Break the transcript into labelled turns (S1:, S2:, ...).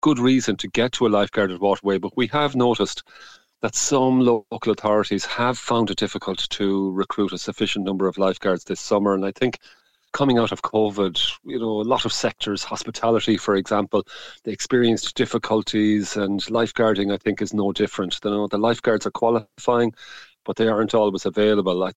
S1: good reason to get to a lifeguarded waterway, but we have noticed that some local authorities have found it difficult to recruit a sufficient number of lifeguards this summer. And I think coming out of COVID, you know, a lot of sectors, hospitality, for example, they experienced difficulties, and lifeguarding, I think, is no different. You know, the lifeguards are qualifying, but they aren't always available. I